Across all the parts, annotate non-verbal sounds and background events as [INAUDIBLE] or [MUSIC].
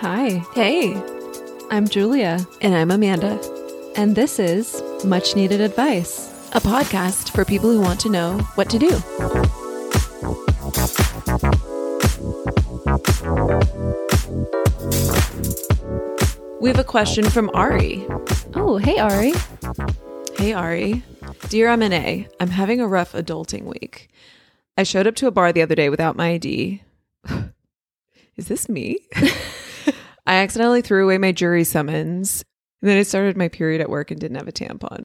Hi, Hey, I'm Julia, and I'm Amanda, and this is Much Needed Advice. a podcast for people who want to know what to do. We have a question from Ari. Oh, hey, Ari. Hey, Ari. Dear M&A, I'm having a rough adulting week. I showed up to a bar the other day without my ID. [LAUGHS] Is this me? [LAUGHS] I accidentally threw away my jury summons. And then I started my period at work and didn't have a tampon.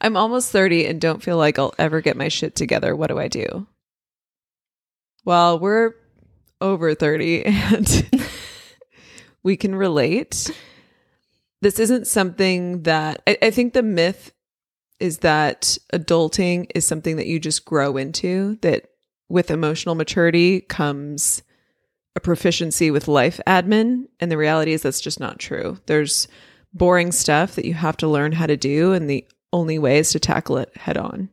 I'm almost 30 and don't feel like I'll ever get my shit together. What do I do? Well, we're over 30 [LAUGHS] and [LAUGHS] we can relate. This isn't something that I, I think the myth is that adulting is something that you just grow into, that with emotional maturity comes a proficiency with life admin. And the reality is that's just not true. There's boring stuff that you have to learn how to do. And the only way is to tackle it head on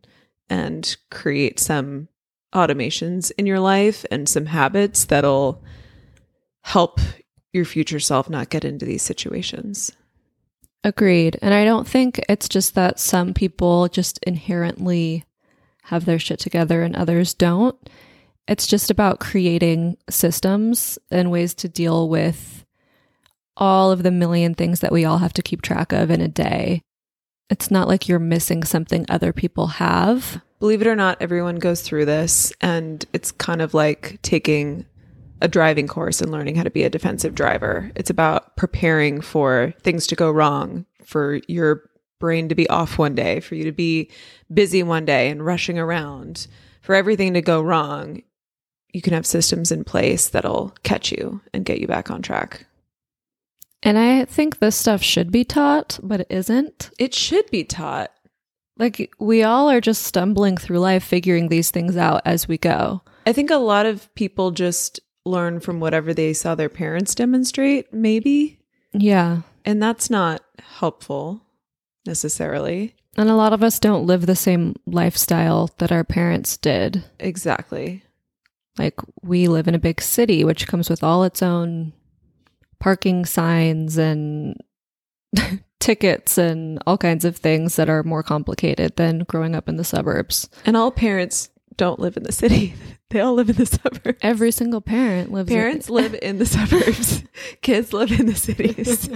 and create some automations in your life and some habits that'll help your future self not get into these situations. Agreed. And I don't think it's just that some people just inherently have their shit together and others don't. It's just about creating systems and ways to deal with all of the million things that we all have to keep track of in a day. It's not like you're missing something other people have. Believe it or not, everyone goes through this, and it's kind of like taking a driving course and learning how to be a defensive driver. It's about preparing for things to go wrong, for your brain to be off one day, for you to be busy one day and rushing around, for everything to go wrong. You can have systems in place that'll catch you and get you back on track. And I think this stuff should be taught, but it isn't. It should be taught. Like, we all are just stumbling through life figuring these things out as we go. I think a lot of people just learn from whatever they saw their parents demonstrate, maybe. Yeah. And that's not helpful necessarily. And a lot of us don't live the same lifestyle that our parents did. Exactly. Like, we live in a big city, which comes with all its own parking signs and [LAUGHS] tickets and all kinds of things that are more complicated than growing up in the suburbs. And all parents don't live in the city. [LAUGHS] They all live in the suburbs. Every single parent lives Parents [LAUGHS] live in the suburbs. Kids live in the cities.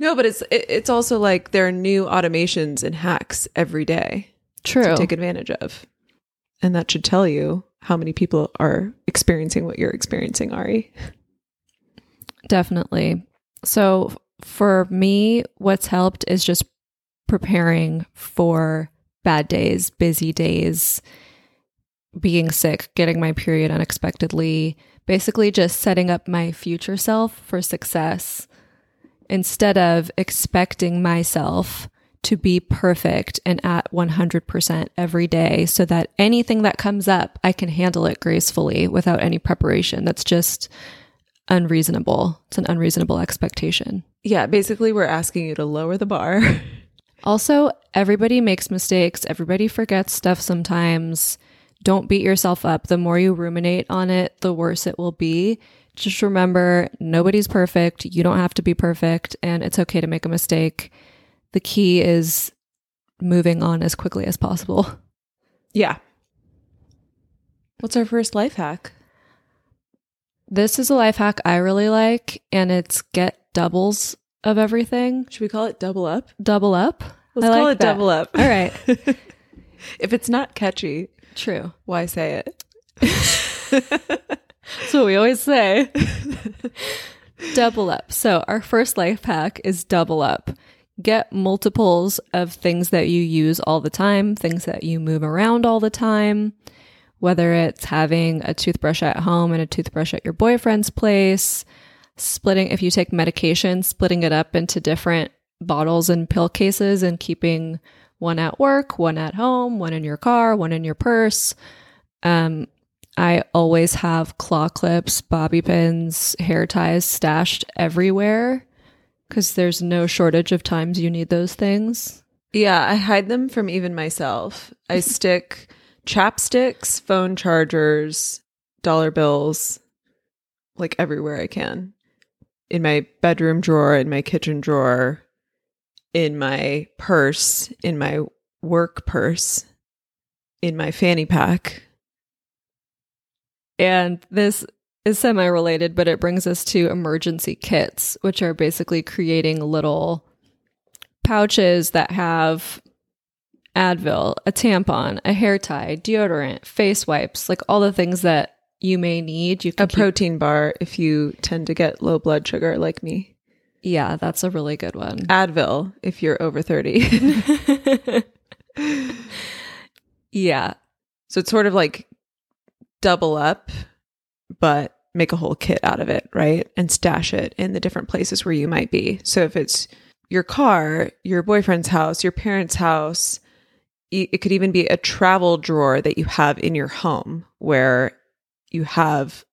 no, but it's it, it's also like there are new automations and hacks every day True. to take advantage of. And that should tell you how many people are experiencing what you're experiencing, Ari. Definitely. So for me, what's helped is just preparing for bad days, busy days, being sick, getting my period unexpectedly, basically just setting up my future self for success instead of expecting myself to be perfect and at 100% every day so that anything that comes up, I can handle it gracefully without any preparation. That's just unreasonable. It's an unreasonable expectation. Yeah, basically we're asking you to lower the bar. [LAUGHS] Also, everybody makes mistakes. Everybody forgets stuff sometimes. Don't beat yourself up. The more you ruminate on it, the worse it will be. Just remember nobody's perfect. You don't have to be perfect, and it's okay to make a mistake. The key is moving on as quickly as possible. yeah. What's our first life hack? This is a life hack I really like, and it's get doubles of everything. Should we call it double up? Double up. Let's I call like it that. double up. All right. [LAUGHS] if it's not catchy, True. why say it? [LAUGHS] That's what we always say. [LAUGHS] double up. So, our first life hack is double up. Get multiples of things that you use all the time, things that you move around all the time, whether it's having a toothbrush at home and a toothbrush at your boyfriend's place, splitting, if you take medication, splitting it up into different bottles and pill cases and keeping one at work, one at home, one in your car, one in your purse. Um, I always have claw clips, bobby pins, hair ties stashed everywhere because there's no shortage of times you need those things. Yeah, I hide them from even myself. I [LAUGHS] stick chapsticks, phone chargers, dollar bills, like everywhere I can. In my bedroom drawer, in my kitchen drawer, in my purse, in my work purse, in my fanny pack. And this is semi related, but it brings us to emergency kits, which are basically creating little pouches that have Advil, a tampon, a hair tie, deodorant, face wipes, like all the things that you may need. You A keep- protein bar if you tend to get low blood sugar like me. yeah, that's a really good one. Advil if you're over 30. [LAUGHS] yeah, so it's sort of like double up, but make a whole kit out of it, right? And stash it in the different places where you might be. So if it's your car, your boyfriend's house, your parents' house, it could even be a travel drawer that you have in your home where you have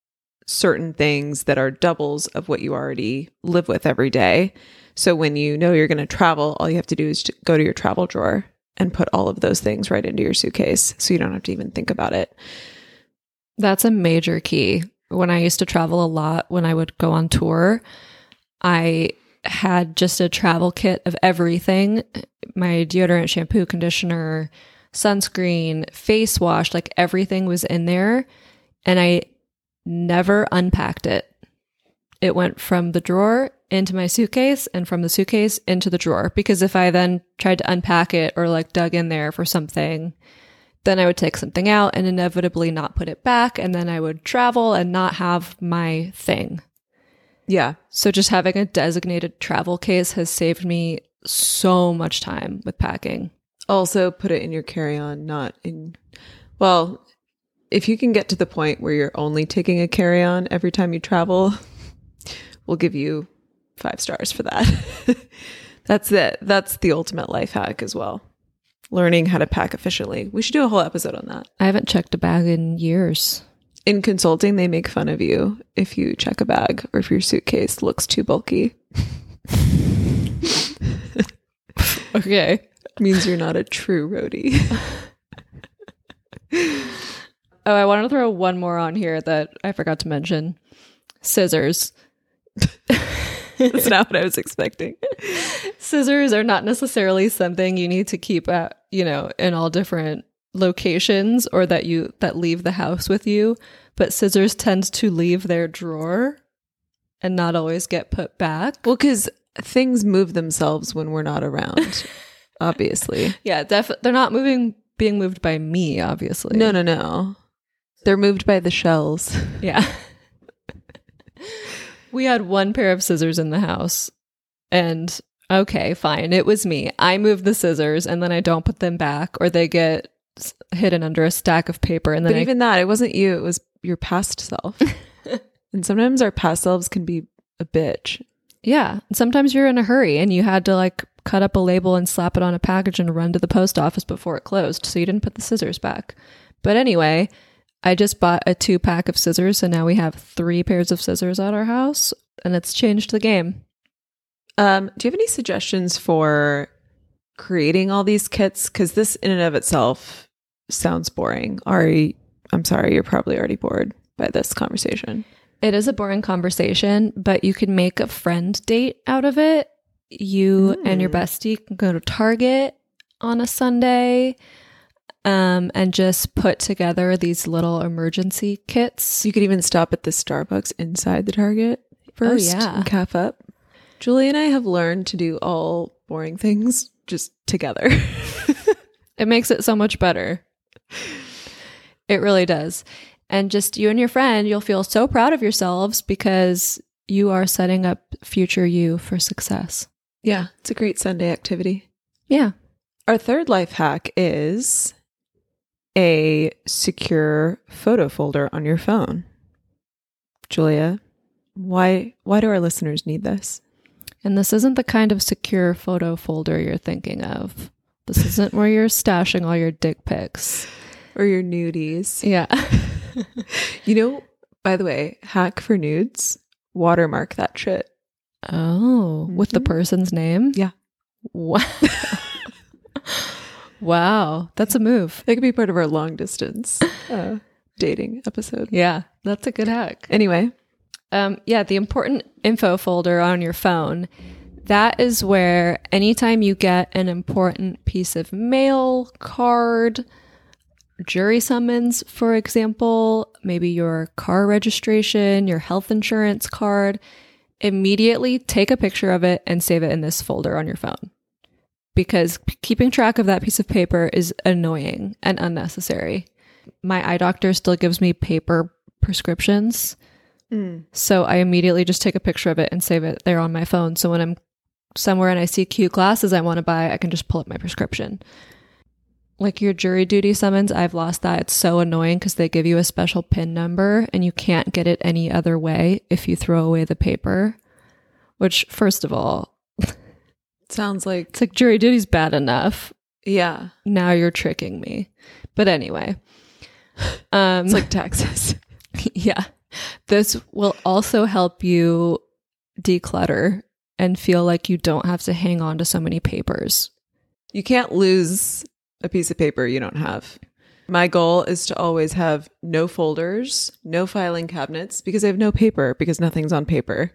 certain things that are doubles of what you already live with every day. So when you know you're going to travel, all you have to do is to go to your travel drawer and put all of those things right into your suitcase so you don't have to even think about it. That's a major key. When I used to travel a lot, when I would go on tour, I had just a travel kit of everything my deodorant, shampoo, conditioner, sunscreen, face wash like everything was in there. And I never unpacked it. It went from the drawer into my suitcase and from the suitcase into the drawer. Because if I then tried to unpack it or like dug in there for something, then I would take something out and inevitably not put it back. And then I would travel and not have my thing. Yeah. So just having a designated travel case has saved me so much time with packing. Also, put it in your carry on, not in. Well, if you can get to the point where you're only taking a carry on every time you travel, [LAUGHS] we'll give you five stars for that. [LAUGHS] That's it. That's the ultimate life hack as well. Learning how to pack efficiently. We should do a whole episode on that. I haven't checked a bag in years. In consulting, they make fun of you if you check a bag or if your suitcase looks too bulky. [LAUGHS] Okay. means you're not a true roadie. [LAUGHS] Oh, I want to throw one more on here that I forgot to mention scissors. [LAUGHS] [LAUGHS] That's not what I was expecting. [LAUGHS] Scissors are not necessarily something you need to keep at, you know, in all different locations or that you that leave the house with you, but scissors tend to leave their drawer and not always get put back. Well, because things move themselves when we're not around, [LAUGHS] obviously. Yeah, def- they're not moving being moved by me, obviously. No, no, no. They're moved by the shells. Yeah. We had one pair of scissors in the house. And okay, fine. It was me. I move the scissors and then I don't put them back or they get hidden under a stack of paper and then But I, even that, it wasn't you, it was your past self. [LAUGHS] and sometimes our past selves can be a bitch. Yeah. Sometimes you're in a hurry and you had to like cut up a label and slap it on a package and run to the post office before it closed. So you didn't put the scissors back. But anyway, I just bought a two pack of scissors. So now we have three pairs of scissors at our house and it's changed the game. Um, do you have any suggestions for creating all these kits? Because this, in and of itself, sounds boring. Ari, I'm sorry, you're probably already bored by this conversation. It is a boring conversation, but you can make a friend date out of it. You and your Mm. bestie can go to Target on a Sunday um, and just put together these little emergency kits. You could even stop at the Starbucks inside the Target first yeah. and calf up. Julie and I have learned to do all boring things just together. [LAUGHS] It makes it so much better. It really does. And just you and your friend, you'll feel so proud of yourselves because you are setting up future you for success. yeah, it's a great Sunday activity. Yeah. Our third life hack is a secure photo folder on your phone. Julia, why why do our listeners need this? And this isn't the kind of secure photo folder you're thinking of. This isn't where you're stashing all your dick pics. Or your nudies? Yeah. [LAUGHS] You know, by the way, hack for nudes, watermark that shit. oh, with the Mhm. person's name? Yeah. Wow. [LAUGHS] wow. That's a move. That could be part of our long distance uh, dating episode. Yeah. That's a good hack. Anyway, Um, yeah, the important info folder on your phone. That is where anytime you get an important piece of mail, card, jury summons, for example, maybe your car registration, your health insurance card, immediately take a picture of it and save it in this folder on your phone. Because keeping track of that piece of paper is annoying and unnecessary. My eye doctor still gives me paper prescriptions. Mm. So I immediately just take a picture of it and save it there on my phone. So when I'm somewhere and I see cute glasses I want to buy, I can just pull up my prescription. Like your jury duty summons, I've lost that. It's so annoying because they give you a special PIN number and you can't get it any other way if you throw away the paper. Which, first of all, Sounds like it's like jury duty's bad enough. yeah. Now you're tricking me. But anyway, [LAUGHS] um, It's like taxes. [LAUGHS] yeah. This will also help you declutter and feel like you don't have to hang on to so many papers. You can't lose a piece of paper you don't have. My goal is to always have no folders, no filing cabinets because I have no paper because nothing's on paper.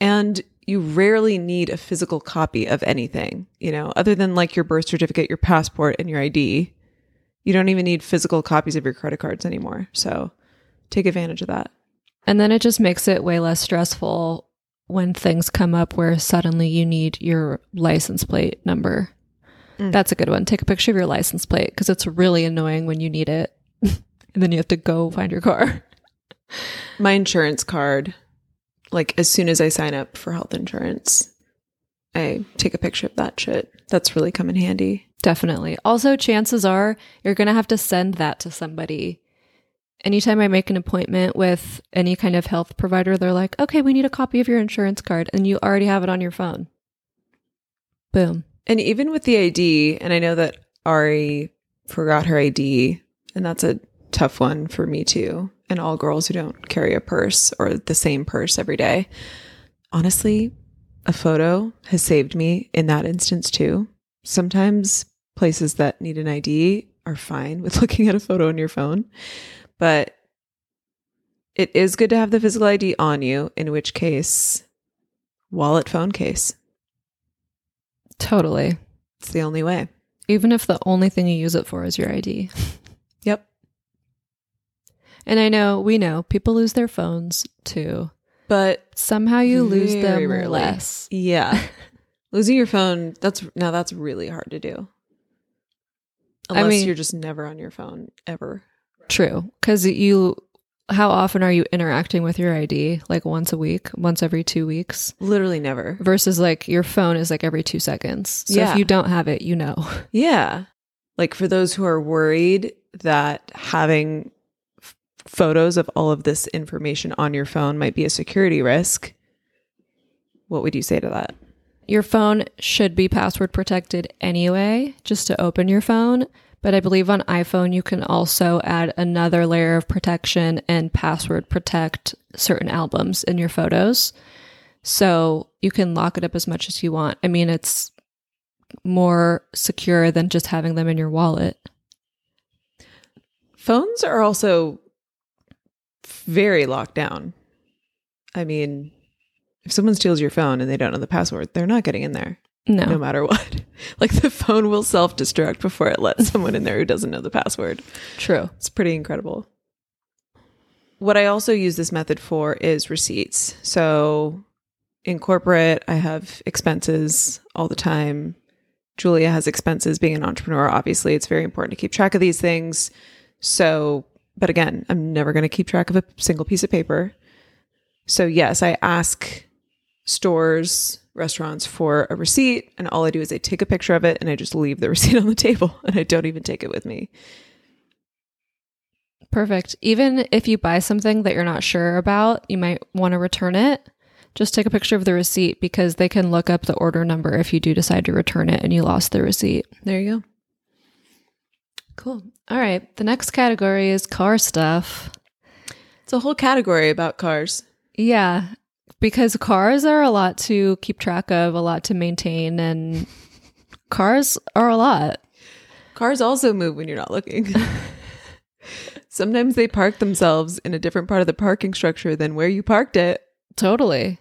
And you rarely need a physical copy of anything, you know, other than like your birth certificate, your passport, and your ID. You don't even need physical copies of your credit cards anymore. So take advantage of that. And then it just makes it way less stressful when things come up where suddenly you need your license plate number. Mm. That's a good one. Take a picture of your license plate because it's really annoying when you need it. [LAUGHS] and then you have to go find your car. My insurance card, like as soon as I sign up for health insurance, I take a picture of that shit. That's really come in handy. Definitely. Also, chances are you're going to have to send that to somebody. Anytime I make an appointment with any kind of health provider, they're like, okay, we need a copy of your insurance card, and you already have it on your phone. Boom. And even with the ID, and I know that Ari forgot her ID, and that's a tough one for me too, and all girls who don't carry a purse or the same purse every day. Honestly, a photo has saved me in that instance too. Sometimes places that need an ID are fine with [LAUGHS] looking at a photo on your phone, but it is good to have the physical ID on you, in which case, wallet, phone case. Totally. It's the only way. Even if the only thing you use it for is your ID. [LAUGHS] And I know, we know, people lose their phones too. But Somehow you lose them rarely. less. yeah, [LAUGHS] losing your phone, that's now that's really hard to do. I Unless mean- you're just never on your phone ever. True. Because you, how often are you interacting with your ID? Like once a week, once every two weeks? Literally never. versus like your phone is like every two seconds. So Yeah. if you don't have it, you know. Yeah. Like for those who are worried that having photos of all of this information on your phone might be a security risk, what would you say to that? Your phone should be password protected anyway, just to open your phone. But I believe on iPhone, you can also add another layer of protection and password protect certain albums in your photos. So you can lock it up as much as you want. I mean, it's more secure than just having them in your wallet. Phones are also very locked down. I mean, if someone steals your phone and they don't know the password, they're not getting in there. No. no matter what. [LAUGHS] Like the phone will self destruct before it lets someone in there who doesn't know the password. True. It's pretty incredible. What I also use this method for is receipts. So in corporate, I have expenses all the time. Julia has expenses being an entrepreneur. Obviously, it's very important to keep track of these things. So, but again, I'm never going to keep track of a single piece of paper. So, yes, I ask stores, restaurants for a receipt, and all I do is I take a picture of it and I just leave the [LAUGHS] receipt on the table and I don't even take it with me. Perfect. Even if you buy something that you're not sure about, you might want to return it. Just take a picture of the receipt because they can look up the order number if you do decide to return it and you lost the receipt. There you go. Cool. All right. The next category is car stuff. It's a whole category about cars. Yeah, because cars are a lot to keep track of, a lot to maintain, and cars are a lot. Cars also move when you're not looking. [LAUGHS] Sometimes they park themselves in a different part of the parking structure than where you parked it. Totally.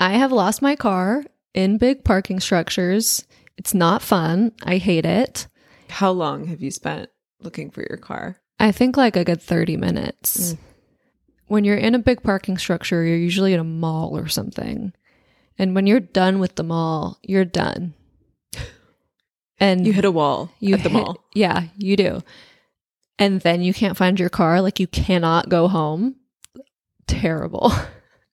I have lost my car in big parking structures. It's not fun. I hate it. How long have you spent looking for your car? I think like a good 30 minutes. Mm. When you're in a big parking structure, you're usually in a mall or something. And when you're done with the mall, you're done. [LAUGHS] And You hit a wall you at the hit- mall. [LAUGHS] Yeah, you do. And then you can't find your car. Like you cannot go home. Terrible. [LAUGHS]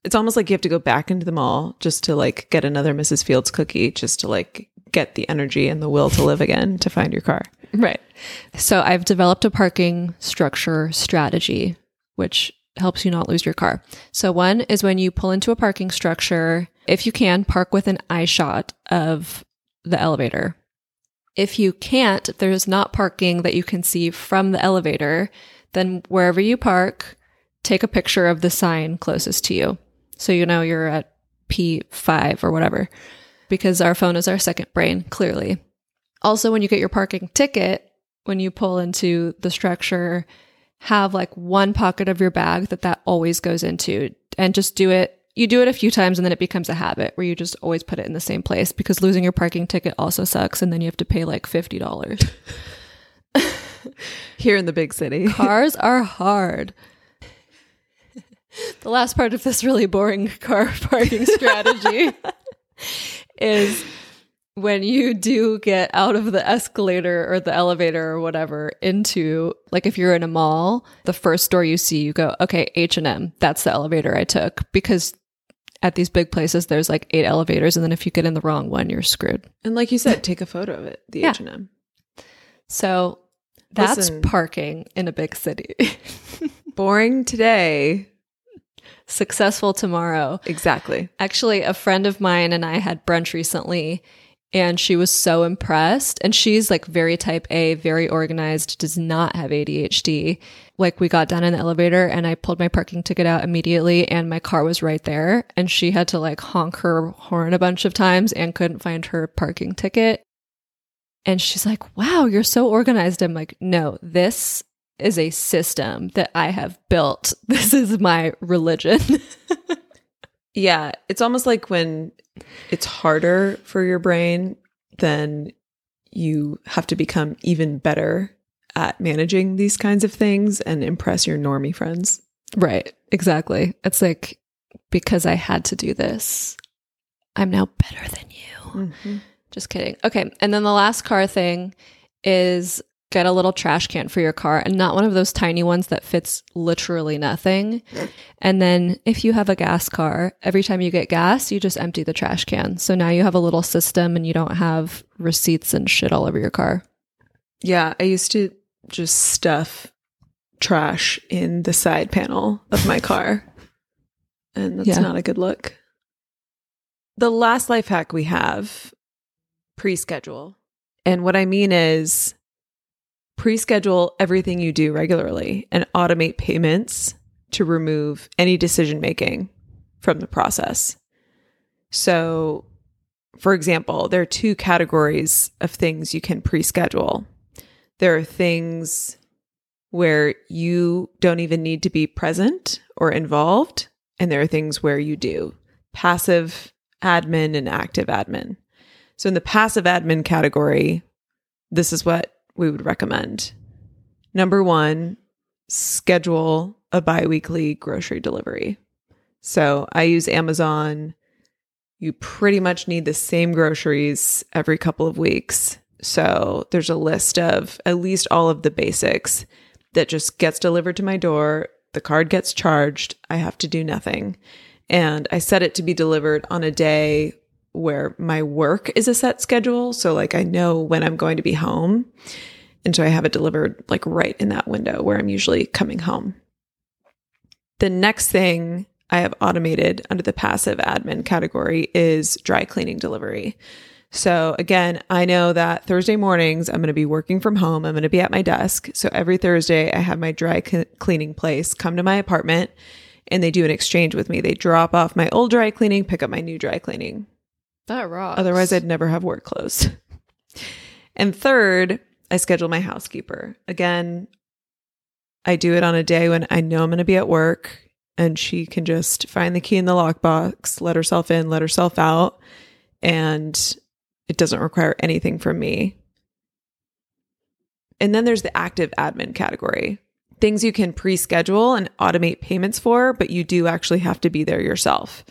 It's almost like you have to go back into the mall just to like get another Mrs. Fields cookie, just to like get the energy and the will to live again to find your car. Right. So I've developed a parking structure strategy, which helps you not lose your car. So one is when you pull into a parking structure, if you can, park with an eye shot of the elevator. If you can't, if there's not parking that you can see from the elevator, then wherever you park, take a picture of the sign closest to you. So you know you're at P5 or whatever, because our phone is our second brain, clearly. Also, when you get your parking ticket, when you pull into the structure, have like one pocket of your bag that that always goes into and just do it. You do it a few times and then it becomes a habit where you just always put it in the same place because losing your parking ticket also sucks and then you have to pay like $50. [LAUGHS] Here in the big city. [LAUGHS] Cars are hard. The last part of this really boring car [LAUGHS] parking strategy is when you do get out of the escalator or the elevator or whatever into like if you're in a mall, the first door you see you go, "Okay, H&M, that's the elevator I took." Because at these big places there's like eight elevators and then if you get in the wrong one, you're screwed. And like you said, [LAUGHS] take a photo of it, the Yeah. H&M. So that's Listen. parking in a big city. [LAUGHS] Boring today. Successful tomorrow. Exactly. Actually, a friend of mine and I had brunch recently, and she was so impressed. And she's like very type A, very organized, does not have ADHD. Like, we got down in the elevator, and I pulled my parking ticket out immediately, and my car was right there. And she had to like honk her horn a bunch of times and couldn't find her parking ticket. And she's like, Wow, you're so organized. I'm like, No, this is a system that I have built. [LAUGHS] This is my religion. [LAUGHS] Yeah, it's almost like when it's harder for your brain, then you have to become even better at managing these kinds of things and impress your normie friends. Right. Exactly. It's like because I had to do this, I'm now better than you. Mm-hmm. Just kidding. Okay. And then the last car thing is get a little trash can for your car and not one of those tiny ones that fits literally nothing. And then if you have a gas car, every time you get gas, you just empty the trash can. So now you have a little system and you don't have receipts and shit all over your car. Yeah, I used to just stuff trash in the side panel of my car. And that's Yeah. not a good look. The last life hack we have pre schedule. And what I mean is pre schedule everything you do regularly and automate payments to remove any decision making from the process. So, for example, there are two categories of things you can pre schedule. There are things where you don't even need to be present or involved, and there are things where you do passive admin and active admin. So, in the passive admin category, this is what we would recommend. Number one, schedule a bi weekly grocery delivery. So, I use Amazon. You pretty much need the same groceries every couple of weeks. So, there's a list of at least all of the basics that just gets delivered to my door. The card gets charged. I have to do nothing. And I set it to be delivered on a day where my work is a set schedule. So, like, I know when I'm going to be home. And so I have it delivered like right in that window where I'm usually coming home. The next thing I have automated under the passive admin category is dry cleaning delivery. So again, I know that Thursday mornings I'm going to be working from home. I'm going to be at my desk. So every Thursday I have my dry cl- cleaning place come to my apartment and they do an exchange with me. They drop off my old dry cleaning, pick up my new dry cleaning. That rocks. Otherwise, I'd never have work clothes. and third, I schedule my housekeeper. Again, I do it on a day when I know I'm going to be at work and she can just find the key in the lockbox, let herself in, let herself out, and it doesn't require anything from me. And then there's the active admin category things you can pre schedule and automate payments for, but you do actually have to be there yourself.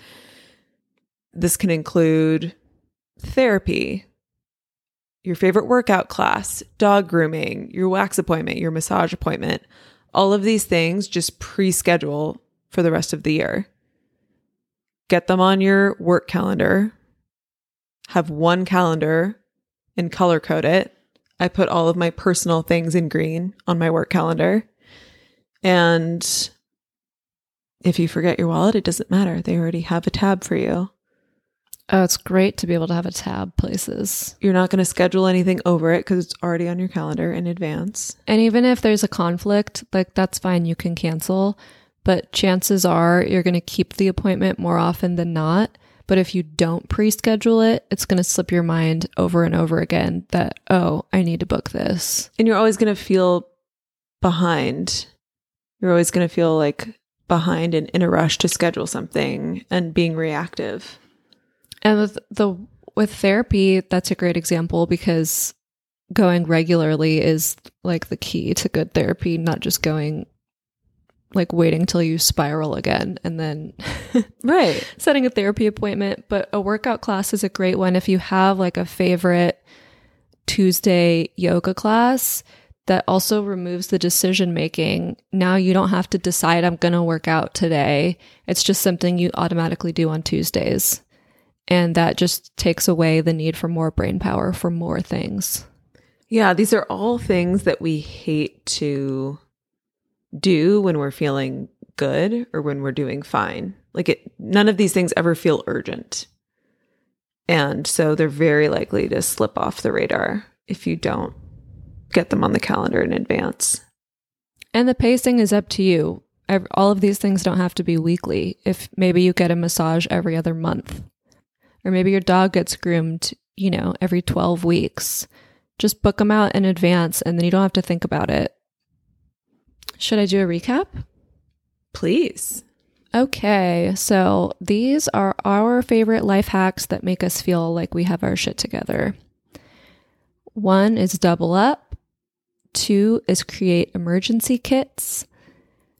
This can include therapy, your favorite workout class, dog grooming, your wax appointment, your massage appointment. All of these things just pre schedule for the rest of the year. Get them on your work calendar. Have one calendar and color code it. I put all of my personal things in green on my work calendar. And if you forget your wallet, it doesn't matter. They already have a tab for you. Oh, it's great to be able to have a tab places. You're not going to schedule anything over it because it's already on your calendar in advance. And even if there's a conflict, like that's fine, you can cancel. But chances are you're going to keep the appointment more often than not. But if you don't pre schedule it, it's going to slip your mind over and over again that, oh, I need to book this. And you're always going to feel behind. You're always going to feel like behind and in a rush to schedule something and being reactive. And with the with therapy, that's a great example because going regularly is like the key to good therapy, not just going like waiting till you spiral again and then [LAUGHS] Right. setting a therapy appointment. But a workout class is a great one if you have like a favorite Tuesday yoga class that also removes the decision making. Now you don't have to decide I'm going to work out today. It's just something you automatically do on Tuesdays. And that just takes away the need for more brain power for more things. Yeah, these are all things that we hate to do when we're feeling good or when we're doing fine. Like it none of these things ever feel urgent. And so they're very likely to slip off the radar if you don't get them on the calendar in advance. And the pacing is up to you. All of these things don't have to be weekly. If maybe you get a massage every other month, or maybe your dog gets groomed, you know, every 12 weeks, just book them out in advance and then you don't have to think about it. Should I do a recap? Please. Okay, so these are our favorite life hacks that make us feel like we have our shit together. One is double up. Two is create emergency kits.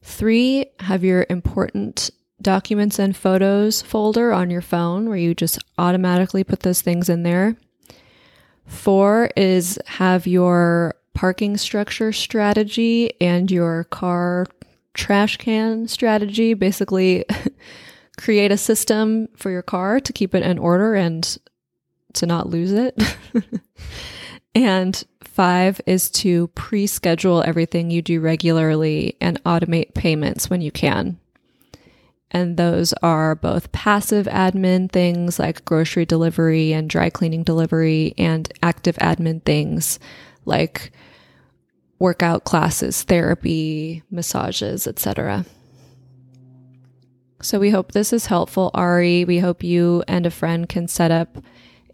Three, have your important documents and photos folder on your phone where you just automatically put those things in there. Four is have your parking structure strategy and your car trash can strategy. Basically, [LAUGHS] create a system for your car to keep it in order and to not lose it. [LAUGHS] and five is to pre schedule everything you do regularly and automate payments when you can. And those are both passive admin things like grocery delivery and dry cleaning delivery, and active admin things like workout classes, therapy, massages, etc. So we hope this is helpful, Ari. We hope you and a friend can set up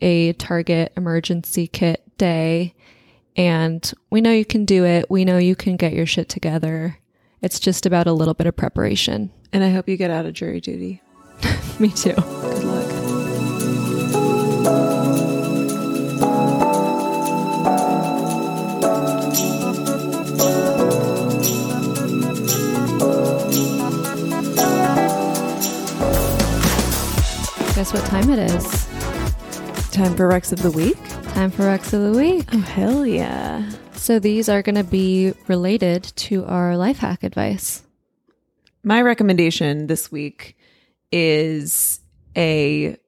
a Target emergency kit day. And we know you can do it. We know you can get your shit together. It's just about a little bit of preparation. And I hope you get out of jury duty. [LAUGHS] Me too. Good luck. Guess what time it is? Time for Recs of the Week. Time for Recs of the Week. Oh, hell yeah. So these are going to be related to our life hack advice. My recommendation this week is a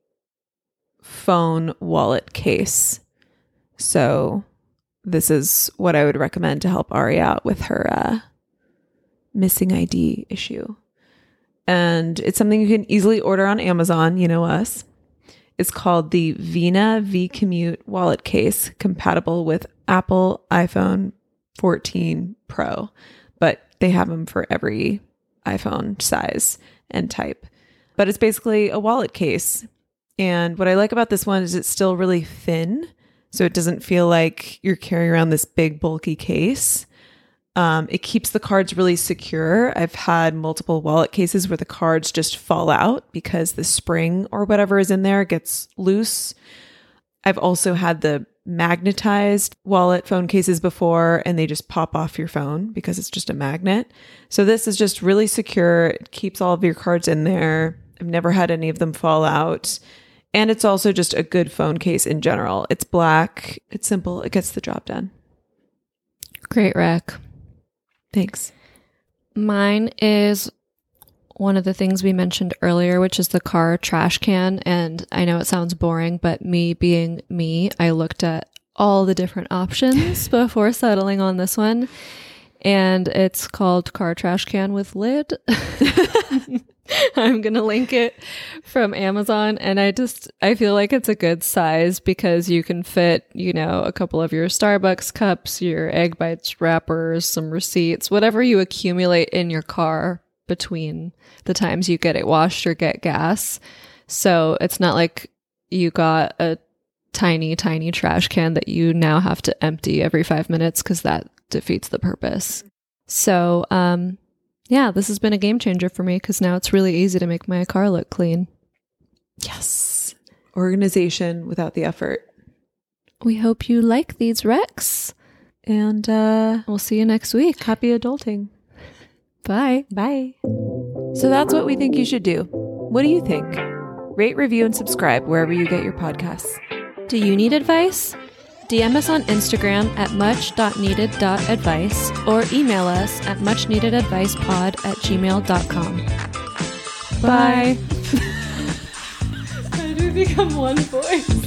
phone wallet case. So, this is what I would recommend to help Ari out with her uh, missing ID issue. And it's something you can easily order on Amazon, you know us. It's called the Vena vCommute wallet case, compatible with Apple iPhone 14 Pro, but they have them for every iPhone size and type. But it's basically a wallet case. And what I like about this one is it's still really thin. So it doesn't feel like you're carrying around this big, bulky case. Um, it keeps the cards really secure. I've had multiple wallet cases where the cards just fall out because the spring or whatever is in there gets loose. I've also had the magnetized wallet phone cases before and they just pop off your phone because it's just a magnet. So this is just really secure. It keeps all of your cards in there. I've never had any of them fall out. And it's also just a good phone case in general. It's black, it's simple, it gets the job done. Great rec. Thanks. Mine is one of the things we mentioned earlier, which is the car trash can. And I know it sounds boring, but me being me, I looked at all the different options [LAUGHS] before settling on this one. And it's called car trash can with lid. [LAUGHS] [LAUGHS] I'm going to link it from Amazon. And I just, I feel like it's a good size because you can fit, you know, a couple of your Starbucks cups, your egg bites wrappers, some receipts, whatever you accumulate in your car between the times you get it washed or get gas. So it's not like you got a tiny, tiny trash can that you now have to empty every five minutes because that defeats the purpose. So, um, yeah, this has been a game changer for me because now it's really easy to make my car look clean. Yes. Organization without the effort. We hope you like these recs. And uh, We'll see you next week. happy adulting. Bye. Bye. So that's what we think you should do. What do you think? Rate, review, and subscribe wherever you get your podcasts. Do you need advice? DM us on Instagram at much.needed.advice or email us at muchneededadvicepod at gmail.com. Bye. [LAUGHS] How do we become one voice?